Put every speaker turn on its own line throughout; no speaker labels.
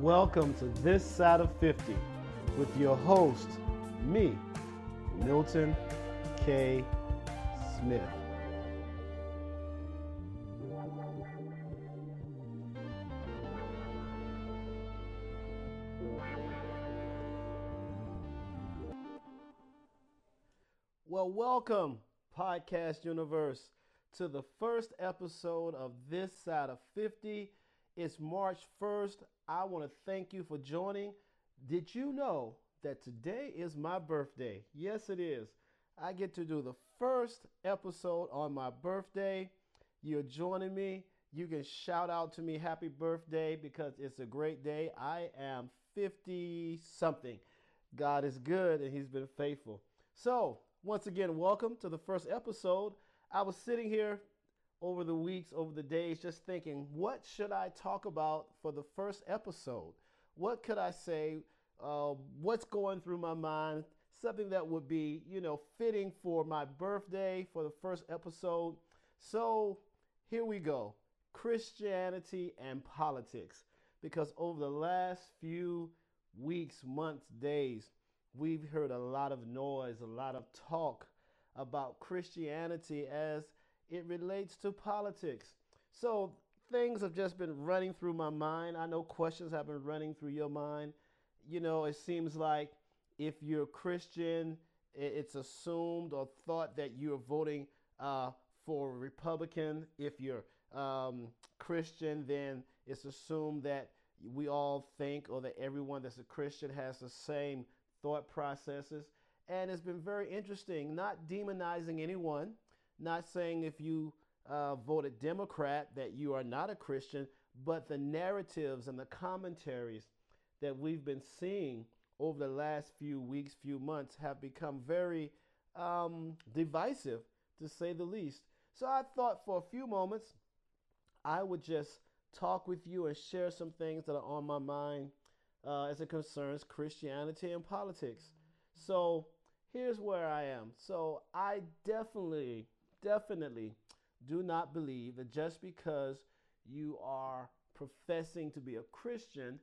Welcome to This Side of 50 with your host, me, Milton K. Smith. Well, welcome, Podcast Universe, to the first episode of This Side of 50. It's March 1st. I want to thank you for joining. Did you know that today is my birthday? Yes, it is. I get to do the first episode on my birthday. You're joining me. You can shout out to me happy birthday because it's a great day. I am 50 something. God is good and He's been faithful. So, once again, welcome to the first episode. I was sitting here over the weeks, over the days, just thinking, what should I talk about for the first episode? What could I say? Uh, what's going through my mind? Something that would be, you know, fitting for my birthday for the first episode. So here we go Christianity and politics. Because over the last few weeks, months, days, we've heard a lot of noise, a lot of talk about Christianity as it relates to politics. So things have just been running through my mind. I know questions have been running through your mind. You know, it seems like if you're a Christian, it's assumed or thought that you're voting uh, for Republican. If you're um, Christian, then it's assumed that we all think or that everyone that's a Christian has the same thought processes. And it's been very interesting, not demonizing anyone, not saying if you uh, voted Democrat that you are not a Christian, but the narratives and the commentaries that we've been seeing over the last few weeks, few months have become very um, divisive, to say the least. So I thought for a few moments I would just talk with you and share some things that are on my mind uh, as it concerns Christianity and politics. So here's where I am. So I definitely definitely do not believe that just because you are professing to be a Christian,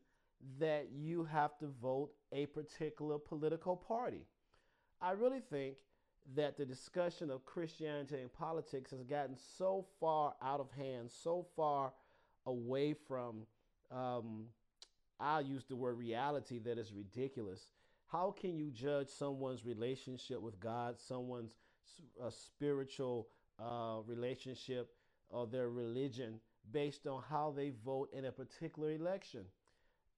that you have to vote a particular political party. I really think that the discussion of Christianity and politics has gotten so far out of hand, so far away from, um, I'll use the word reality, that is ridiculous. How can you judge someone's relationship with God, someone's a spiritual uh, relationship or their religion based on how they vote in a particular election.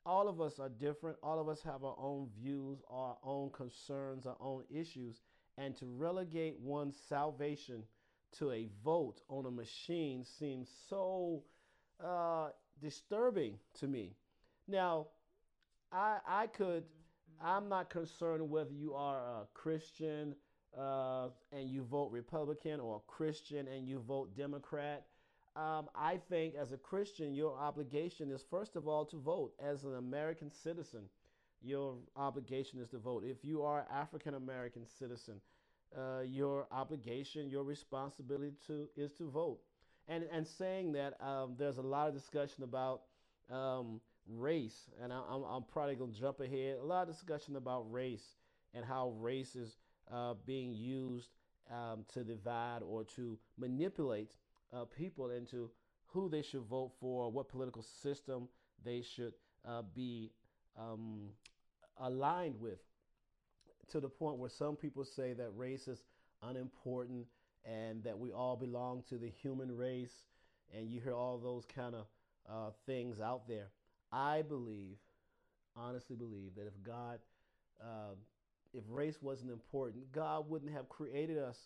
All of us are different. All of us have our own views, our own concerns, our own issues. And to relegate one's salvation to a vote on a machine seems so uh, disturbing to me. Now, I, I could, I'm not concerned whether you are a Christian, uh, and you vote Republican or Christian and you vote Democrat. Um, I think as a Christian, your obligation is first of all to vote. As an American citizen, your obligation is to vote. If you are African American citizen, uh, your obligation, your responsibility to is to vote. And and saying that, um, there's a lot of discussion about um, race, and I, am I'm probably gonna jump ahead. A lot of discussion about race and how race is uh, being used um, to divide or to manipulate uh, people into who they should vote for, what political system they should uh, be um, aligned with, to the point where some people say that race is unimportant and that we all belong to the human race, and you hear all those kind of uh, things out there. I believe, honestly believe, that if God uh, if race wasn't important, God wouldn't have created us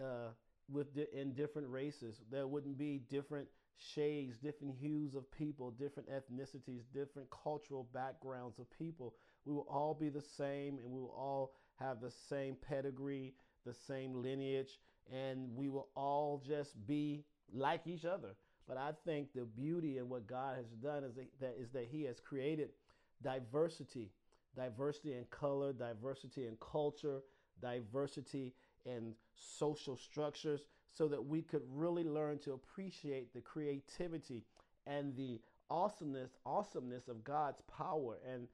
uh, with di- in different races. There wouldn't be different shades, different hues of people, different ethnicities, different cultural backgrounds of people. We will all be the same, and we will all have the same pedigree, the same lineage, and we will all just be like each other. But I think the beauty and what God has done is that, is that He has created diversity diversity in color, diversity in culture, diversity in social structures, so that we could really learn to appreciate the creativity and the awesomeness awesomeness of God's power and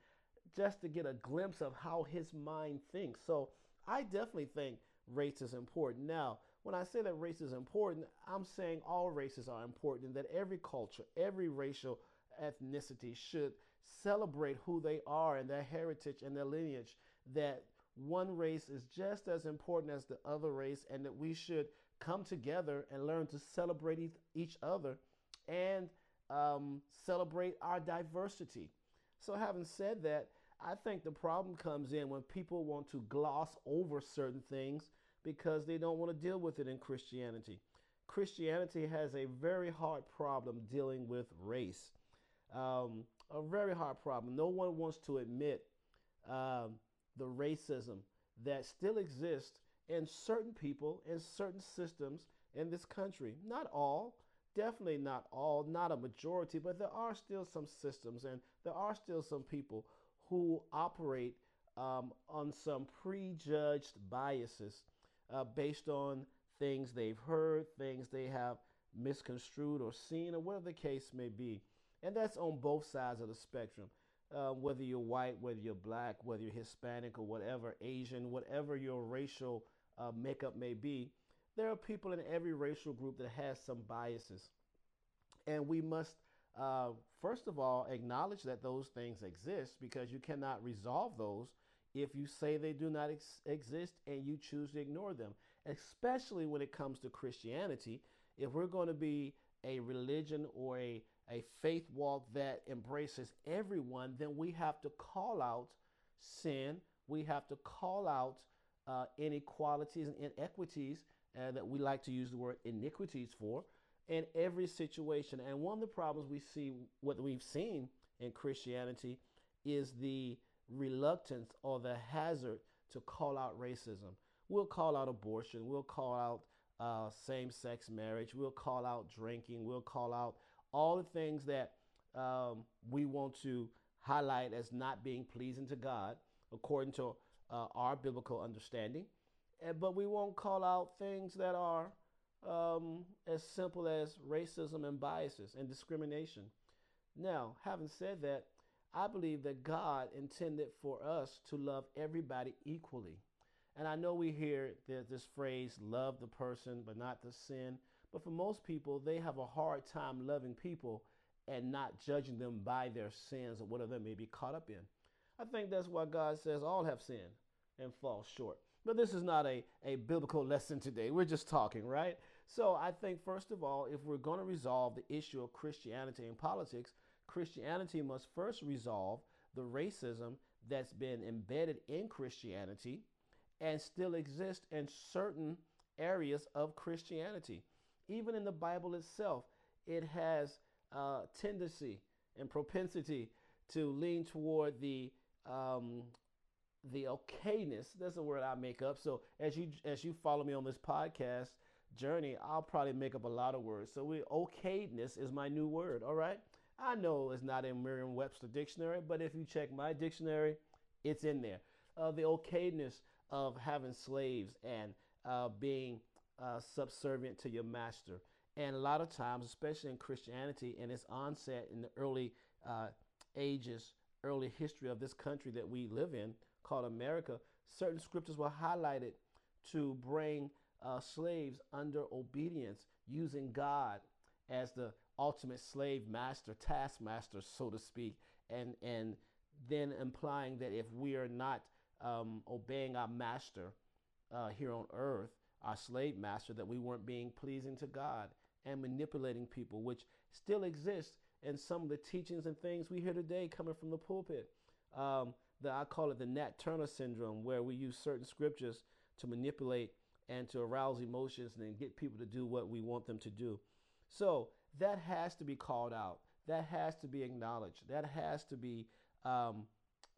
just to get a glimpse of how his mind thinks. So I definitely think race is important. Now, when I say that race is important, I'm saying all races are important and that every culture, every racial ethnicity should celebrate who they are and their heritage and their lineage. That one race is just as important as the other race, and that we should come together and learn to celebrate each other and um, celebrate our diversity. So, having said that, I think the problem comes in when people want to gloss over certain things because they don't want to deal with it in Christianity. Christianity has a very hard problem dealing with race, um, a very hard problem. No one wants to admit um, the racism that still exists in certain people in certain systems in this country. Not all, definitely not all, not a majority, but there are still some systems and there are still some people who operate um, on some prejudged biases uh, based on things they've heard, things they have misconstrued or seen, or whatever the case may be. And that's on both sides of the spectrum. Uh, whether you're white, whether you're black, whether you're Hispanic or whatever, Asian, whatever your racial uh, makeup may be, there are people in every racial group that has some biases. And we must, uh, first of all, acknowledge that those things exist because you cannot resolve those if you say they do not ex- exist and you choose to ignore them, especially when it comes to Christianity. If we're going to be a religion or a, a faith walk that embraces everyone, then we have to call out sin. We have to call out uh, inequalities and inequities uh, that we like to use the word iniquities for in every situation. And one of the problems we see, what we've seen in Christianity, is the reluctance or the hazard to call out racism. We'll call out abortion. We'll call out uh, same sex marriage. We'll call out drinking. We'll call out all the things that um, we want to highlight as not being pleasing to God according to uh, our biblical understanding. But we won't call out things that are um, as simple as racism and biases and discrimination. Now, having said that, I believe that God intended for us to love everybody equally. And I know we hear this phrase, love the person but not the sin. But for most people, they have a hard time loving people and not judging them by their sins or whatever they may be caught up in. I think that's why God says all have sinned and fall short. But this is not a, a biblical lesson today. We're just talking, right? So I think, first of all, if we're going to resolve the issue of Christianity and politics, Christianity must first resolve the racism that's been embedded in Christianity and still exists in certain areas of Christianity. Even in the Bible itself, it has a tendency and propensity to lean toward the um, the okayness. That's a word I make up. So as you as you follow me on this podcast journey, I'll probably make up a lot of words. So we okayness is my new word. All right. I know it's not in Merriam-Webster dictionary, but if you check my dictionary, it's in there. Uh, the okayness of having slaves and uh, being uh, subservient to your master. And a lot of times, especially in Christianity, in its onset in the early uh, ages, early history of this country that we live in, called America, certain scriptures were highlighted to bring uh, slaves under obedience, using God as the ultimate slave master, taskmaster, so to speak, and and then implying that if we are not um, obeying our master uh, here on earth, our slave master, that we weren't being pleasing to God and manipulating people, which still exists in some of the teachings and things we hear today coming from the pulpit. Um, the, I call it the Nat Turner syndrome, where we use certain scriptures to manipulate and to arouse emotions and then get people to do what we want them to do. So that has to be called out. That has to be acknowledged. That has to be um,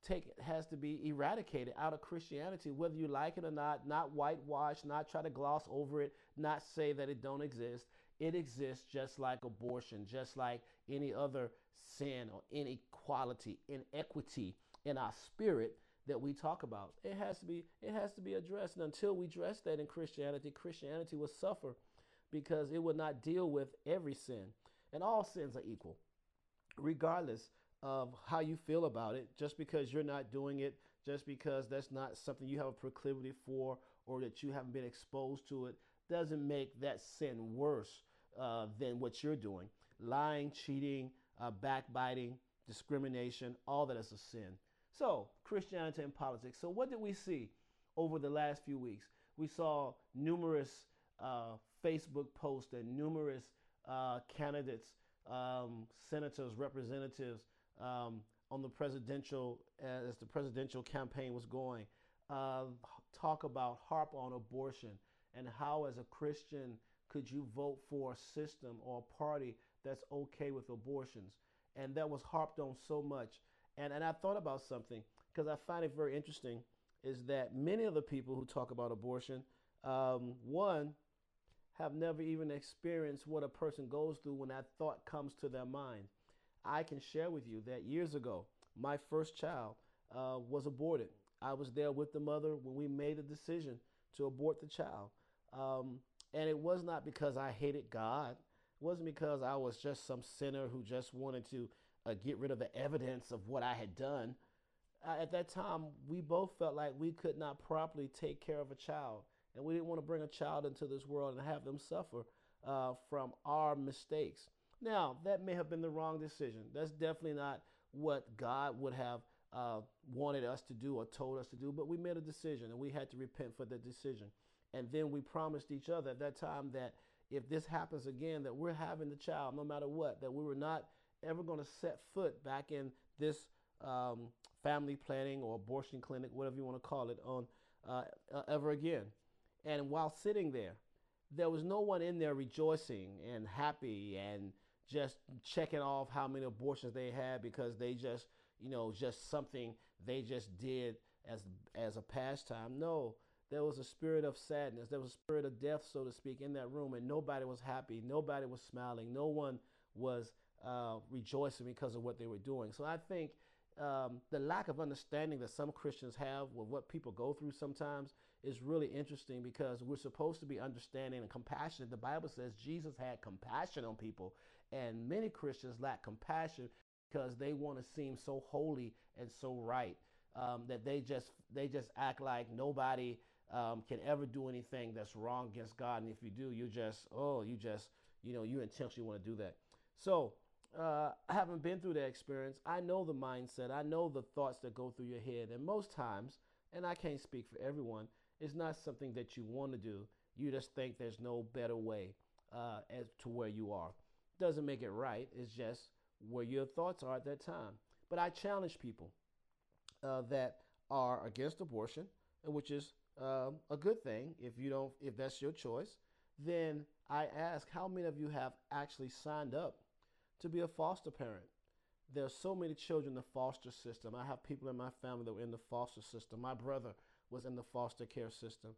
take has to be eradicated out of Christianity, whether you like it or not. Not whitewash, not try to gloss over it, not say that it don't exist. It exists just like abortion, just like any other sin or inequality, inequity in our spirit that we talk about. It has to be it has to be addressed. And until we address that in Christianity, Christianity will suffer because it will not deal with every sin. And all sins are equal. regardless of how you feel about it, just because you're not doing it, just because that's not something you have a proclivity for or that you haven't been exposed to it, doesn't make that sin worse uh, than what you're doing. Lying, cheating, uh, backbiting, discrimination, all that is a sin. So, Christianity and politics. So, what did we see over the last few weeks? We saw numerous uh, Facebook posts and numerous uh, candidates, um, senators, representatives um, on the presidential, as the presidential campaign was going, uh, talk about harp on abortion and how, as a Christian, could you vote for a system or a party that's okay with abortions? And that was harped on so much. And, and I thought about something because I find it very interesting is that many of the people who talk about abortion, um, one, have never even experienced what a person goes through when that thought comes to their mind. I can share with you that years ago, my first child uh, was aborted. I was there with the mother when we made the decision to abort the child. Um, and it was not because I hated God. It wasn't because I was just some sinner who just wanted to uh, get rid of the evidence of what I had done. Uh, at that time, we both felt like we could not properly take care of a child. And we didn't want to bring a child into this world and have them suffer uh, from our mistakes. Now, that may have been the wrong decision. That's definitely not what God would have uh, wanted us to do or told us to do, but we made a decision and we had to repent for the decision. And then we promised each other at that time that if this happens again, that we're having the child no matter what, that we were not ever going to set foot back in this um, family planning or abortion clinic, whatever you want to call it, on uh, ever again. And while sitting there, there was no one in there rejoicing and happy and just checking off how many abortions they had because they just, you know, just something they just did as as a pastime. No, there was a spirit of sadness. There was a spirit of death, so to speak, in that room, and nobody was happy. Nobody was smiling. No one was uh, rejoicing because of what they were doing. So I think um, the lack of understanding that some Christians have with what people go through sometimes is really interesting because we're supposed to be understanding and compassionate. The Bible says Jesus had compassion on people, and many Christians lack compassion because they want to seem so holy and so right um, that they just they just act like nobody um, can ever do anything that's wrong against God, and if you do, you just oh you just you know you intentionally want to do that. So uh, I haven't been through that experience. I know the mindset. I know the thoughts that go through your head, and most times, and I can't speak for everyone, it's not something that you want to do. You just think there's no better way uh, as to where you are. Doesn't make it right. It's just where your thoughts are at that time. But I challenge people uh, that are against abortion, which is um, a good thing if you don't, if that's your choice. Then I ask, how many of you have actually signed up to be a foster parent? There are so many children in the foster system. I have people in my family that were in the foster system. My brother was in the foster care system.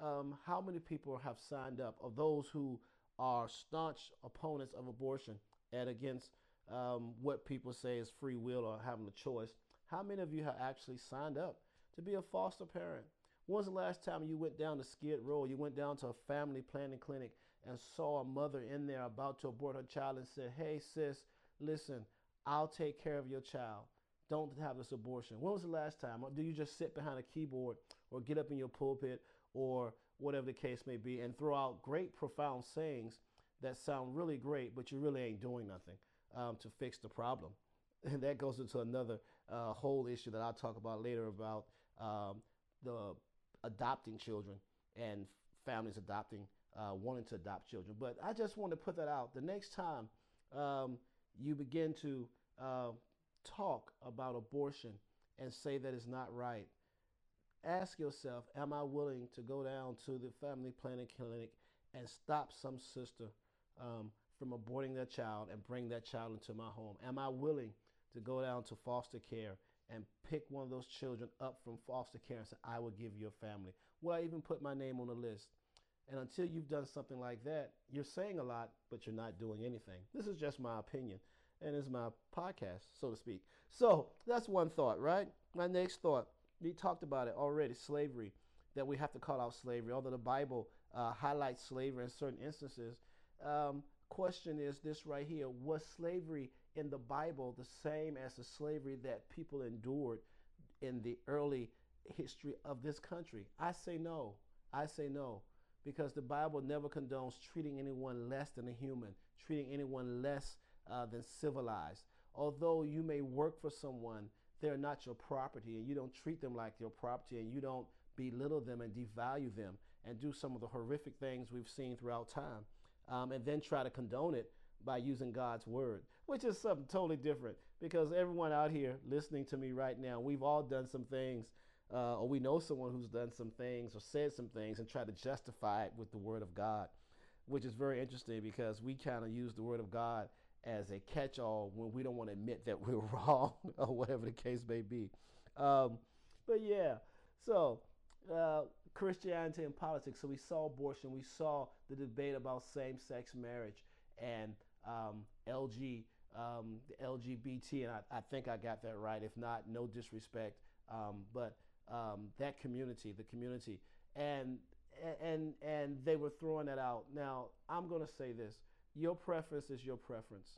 Um, how many people have signed up of those who are staunch opponents of abortion and against um, what people say is free will or having a choice? How many of you have actually signed up to be a foster parent? When was the last time you went down to Skid Row? You went down to a family planning clinic and saw a mother in there about to abort her child and said, Hey, sis, listen, I'll take care of your child. Don't have this abortion. When was the last time? Or do you just sit behind a keyboard or get up in your pulpit or whatever the case may be and throw out great, profound sayings that sound really great, but you really ain't doing nothing um, to fix the problem? And that goes into another uh, whole issue that I'll talk about later about um, the adopting children and families adopting, uh, wanting to adopt children. But I just want to put that out. The next time um, you begin to uh, talk about abortion and say that it's not right, ask yourself, am I willing to go down to the family planning clinic and stop some sister um, from aborting their child and bring that child into my home? Am I willing to go down to foster care and pick one of those children up from foster care and say, I will give you a family? Will I even put my name on the list? And until you've done something like that, you're saying a lot, but you're not doing anything. This is just my opinion, and it's my podcast, so to speak. So that's one thought, right? My next thought, we talked about it already slavery, that we have to call out slavery, although the Bible uh, highlights slavery in certain instances. Um, question is this right here Was slavery in the Bible the same as the slavery that people endured in the early history of this country? I say no. I say no. Because the Bible never condones treating anyone less than a human, treating anyone less uh, than civilized. Although you may work for someone, they're not your property, and you don't treat them like your property, and you don't belittle them and devalue them and do some of the horrific things we've seen throughout time, um, and then try to condone it by using God's word, which is something totally different. Because everyone out here listening to me right now, we've all done some things, uh, or we know someone who's done some things or said some things and try to justify it with the word of God, which is very interesting because we kind of use the word of God as a catch all when we don't want to admit that we're wrong or whatever the case may be. Um, but yeah, so uh, Christianity and politics. So we saw abortion, we saw the debate about same sex marriage and um, LG, um, the LGBT, and I, I, think I got that right. If not, no disrespect. Um, but um, that community, the community, and and and they were throwing that out. Now I'm going to say this: your preference is your preference,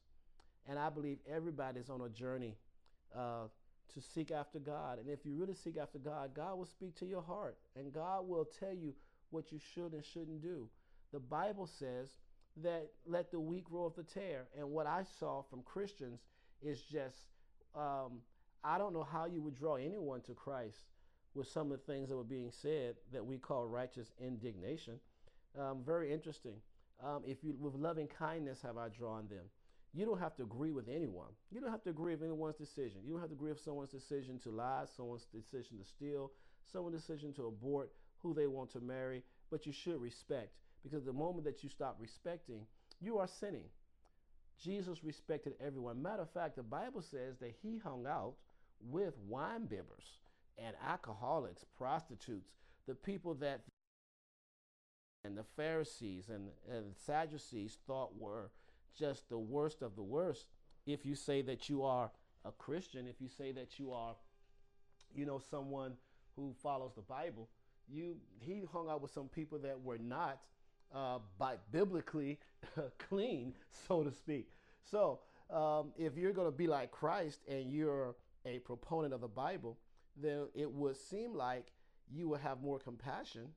and I believe everybody's on a journey uh, to seek after God. And if you really seek after God, God will speak to your heart, and God will tell you what you should and shouldn't do. The Bible says that let the weak roll of the tear. And what I saw from Christians is just, um, I don't know how you would draw anyone to Christ with some of the things that were being said that we call righteous indignation. Um, very interesting. Um, if you, with loving kindness have I drawn them. You don't have to agree with anyone. You don't have to agree with anyone's decision. You don't have to agree with someone's decision to lie, someone's decision to steal, someone's decision to abort who they want to marry, but you should respect because the moment that you stop respecting, you are sinning. Jesus respected everyone. Matter of fact, the Bible says that he hung out with wine bibbers and alcoholics, prostitutes, the people that and the Pharisees and, and Sadducees thought were just the worst of the worst. If you say that you are a Christian, if you say that you are, you know, someone who follows the Bible, you he hung out with some people that were not uh, by biblically clean, so to speak. So um, if you're going to be like Christ and you're a proponent of the Bible, then it would seem like you will have more compassion,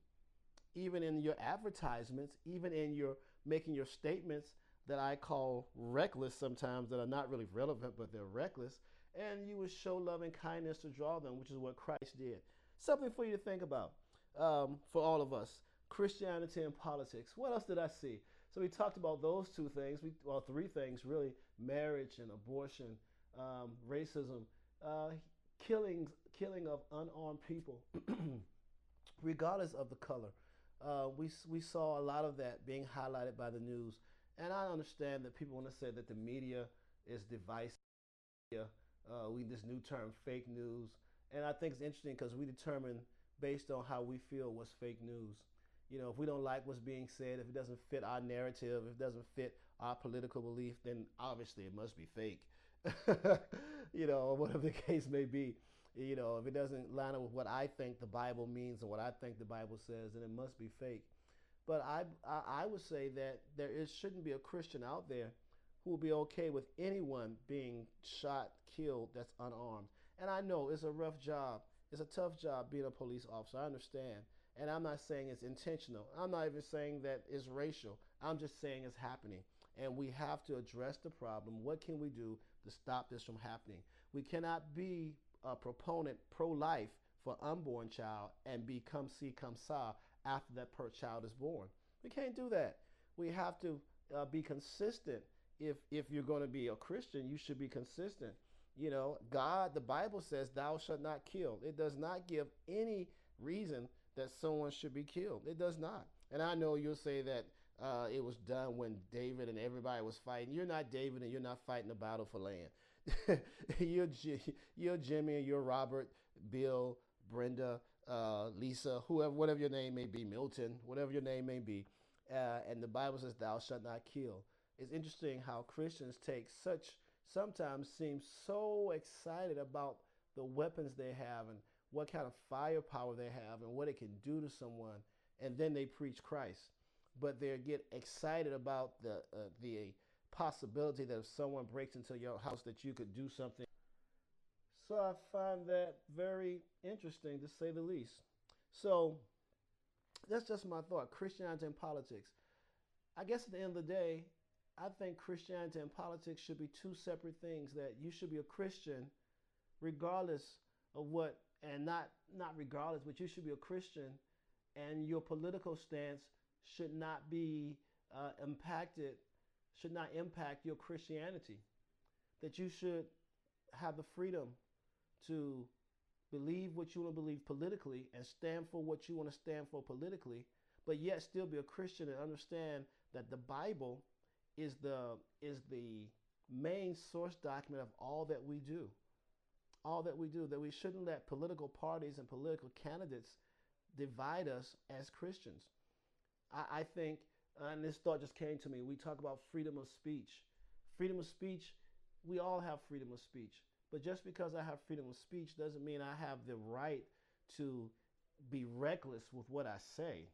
even in your advertisements, even in your making your statements that I call reckless sometimes that are not really relevant, but they're reckless. And you would show love and kindness to draw them, which is what Christ did. Something for you to think about um, for all of us. Christianity and politics. What else did I see? So we talked about those two things. We well, three things really: marriage and abortion, um, racism, uh, killing, killing of unarmed people, regardless of the color. Uh, we we saw a lot of that being highlighted by the news, and I understand that people want to say that the media is divisive. Uh, we this new term, fake news, and I think it's interesting because we determine based on how we feel what's fake news you know, if we don't like what's being said, if it doesn't fit our narrative, if it doesn't fit our political belief, then obviously it must be fake. you know, whatever the case may be. You know, if it doesn't line up with what I think the Bible means and what I think the Bible says, then it must be fake. But I, I, I would say that there is, shouldn't be a Christian out there who will be okay with anyone being shot, killed that's unarmed. And I know it's a rough job. It's a tough job being a police officer. I understand. And I'm not saying it's intentional. I'm not even saying that it's racial. I'm just saying it's happening. And we have to address the problem. What can we do to stop this from happening? We cannot be a proponent pro life for unborn child and become see come sa after that per child is born. We can't do that. We have to uh, be consistent. If if you're going to be a Christian, you should be consistent. You know, God, the Bible says, "Thou shalt not kill." It does not give any reason that someone should be killed. It does not. And I know you'll say that uh, it was done when David and everybody was fighting. You're not David and you're not fighting a battle for land. you're, you're Jimmy you're Robert, Bill, Brenda, uh, Lisa, whoever, whatever your name may be, Milton, whatever your name may be. Uh, and the Bible says, Thou shalt not kill. It's interesting how Christians take such, sometimes seem so excited about the weapons they have and what kind of firepower they have and what it can do to someone, and then they preach Christ. But they get excited about the uh, the possibility that if someone breaks into your house that you could do something. So I find that very interesting to say the least. So that's just my thought. Christianity and politics. I guess at the end of the day, I think Christianity and politics should be two separate things. That you should be a Christian, regardless of what, and not not regardless, but you should be a Christian, and your political stance should not be uh, impacted, should not impact your Christianity. That you should have the freedom to believe what you want to believe politically and stand for what you want to stand for politically, but yet still be a Christian and understand that the Bible is the is the main source document of all that we do. All that we do, that we shouldn't let political parties and political candidates divide us as Christians. I, I think, and this thought just came to me, we talk about freedom of speech. Freedom of speech, we all have freedom of speech. But just because I have freedom of speech doesn't mean I have the right to be reckless with what I say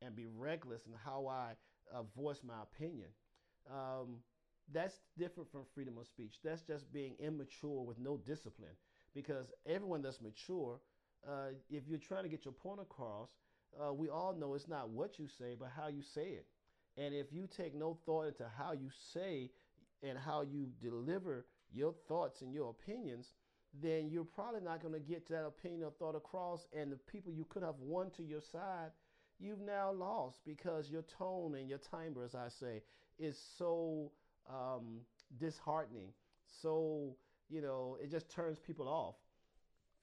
and be reckless in how I uh, voice my opinion. Um, that's different from freedom of speech. That's just being immature with no discipline. Because everyone that's mature, uh, if you're trying to get your point across, uh, we all know it's not what you say, but how you say it. And if you take no thought into how you say and how you deliver your thoughts and your opinions, then you're probably not going to get that opinion or thought across. And the people you could have won to your side, you've now lost because your tone and your timbre, as I say, is so um, disheartening. So, you know, it just turns people off.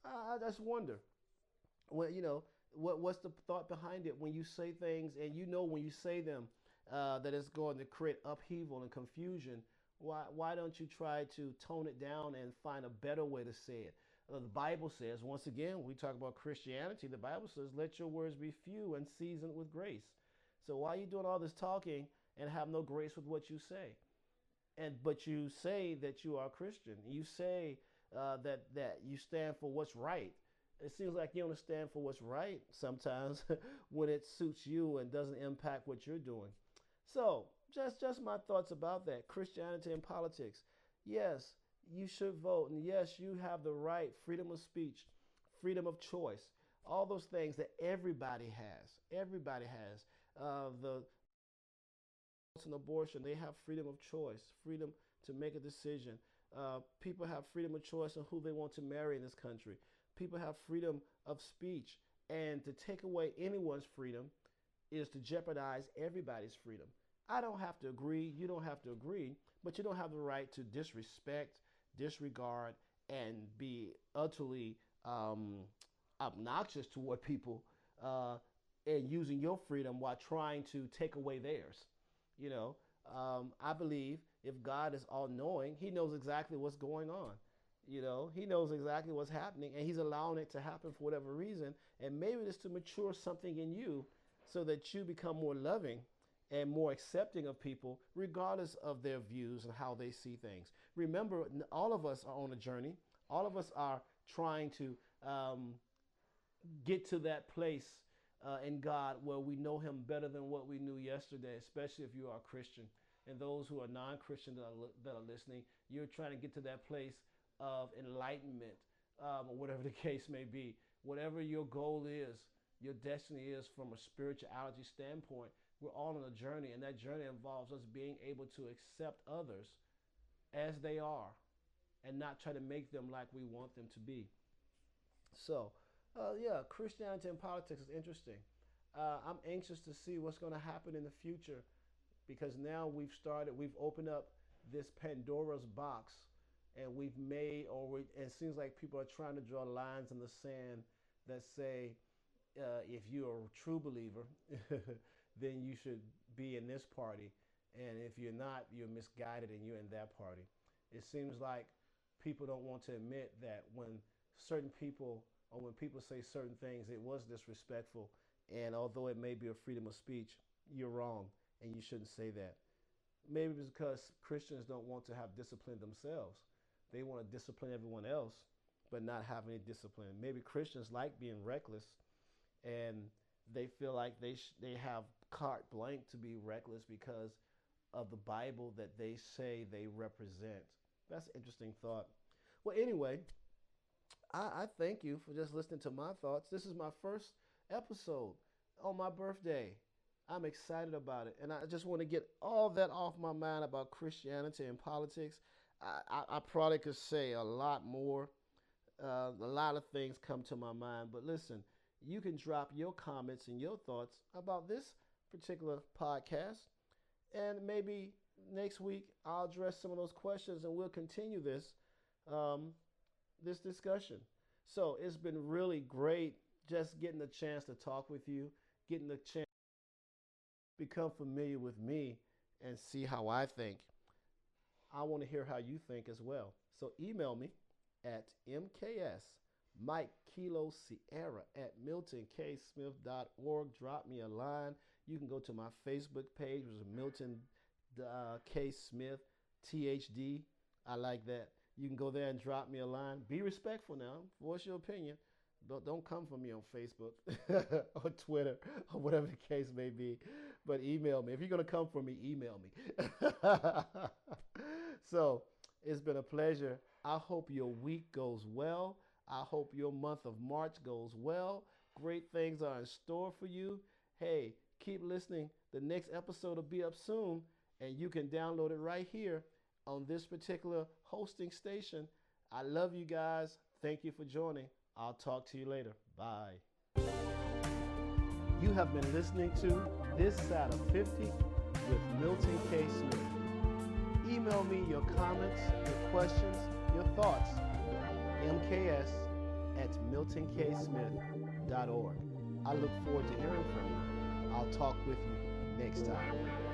I, just wonder, well, you know, what, what's the thought behind it when you say things and you know when you say them uh, that it's going to create upheaval and confusion? Why, why don't you try to tone it down and find a better way to say it? Uh, the Bible says, once again, we talk about Christianity, the Bible says, let your words be few and seasoned with grace. So why are you doing all this talking and have no grace with what you say? And but you say that you are Christian. You say uh, that that you stand for what's right. It seems like you only stand for what's right sometimes when it suits you and doesn't impact what you're doing. So just just my thoughts about that. Christianity and politics. Yes, you should vote, and yes, you have the right, freedom of speech, freedom of choice, all those things that everybody has. Everybody has. Uh, the an abortion, they have freedom of choice, freedom to make a decision. Uh, people have freedom of choice on who they want to marry in this country. People have freedom of speech, and to take away anyone's freedom is to jeopardize everybody's freedom. I don't have to agree. You don't have to agree, but you don't have the right to disrespect, disregard, and be utterly um, obnoxious toward people uh, and using your freedom while trying to take away theirs. You know, um, I believe if God is all knowing, He knows exactly what's going on. You know, He knows exactly what's happening, and He's allowing it to happen for whatever reason. And maybe it's to mature something in you so that you become more loving and more accepting of people, regardless of their views and how they see things. Remember, all of us are on a journey. All of us are trying to um, get to that place uh, in God where we know Him better than what we knew yesterday, especially if you are a Christian. And those who are non Christian that, that, are listening, you're trying to get to that place of enlightenment, um, or whatever the case may be. Whatever your goal is, your destiny is from a spirituality standpoint, we're all on a journey, and that journey involves us being able to accept others as they are and not try to make them like we want them to be. So, uh, yeah, Christianity and politics is interesting. Uh, I'm anxious to see what's going to happen in the future because now we've started, we've opened up this Pandora's box and we've made, or we, it seems like people are trying to draw lines in the sand that say, uh, if you're a true believer, then you should be in this party. And if you're not, you're misguided and you're in that party. It seems like people don't want to admit that when certain people or when people say certain things, it was disrespectful. And although it may be a freedom of speech, you're wrong and you shouldn't say that. Maybe because Christians don't want to have discipline themselves. They want to discipline everyone else, but not have any discipline. Maybe Christians like being reckless and they feel like they they have carte blanche to be reckless because of the Bible that they say they represent. That's an interesting thought. Well, anyway, I, I thank you for just listening to my thoughts. This is my first episode on my birthday. I'm excited about it. And I just want to get all that off my mind about Christianity and politics. I, I, I probably could say a lot more. Uh, a lot of things come to my mind. But listen, you can drop your comments and your thoughts about this particular podcast. And maybe next week I'll address some of those questions and we'll continue this um, this discussion. So it's been really great just getting the chance to talk with you, getting the chance to become familiar with me and see how I think. I want to hear how you think as well. So email me at mks Mike Kilo Sierra at miltonksmith.org. Drop me a line. You can go to my Facebook page, which is Milton uh, K. Smith, THD. I like that. You can go there and drop me a line. Be respectful now. Voice your opinion. Don't, don't come for me on Facebook or Twitter or whatever the case may be. But email me. If you're going to come for me, email me. so it's been a pleasure. I hope your week goes well. I hope your month of March goes well. Great things are in store for you. Hey, keep listening. The next episode will be up soon, and you can download it right here on this particular hosting station. I love you guys. Thank you for joining. I'll talk to you later. Bye. You have been listening to This Side of 50 with Milton K. Smith. Email me your comments, your questions, your thoughts. MKS at miltonksmith.org. I look forward to hearing from you. I'll talk with you next time.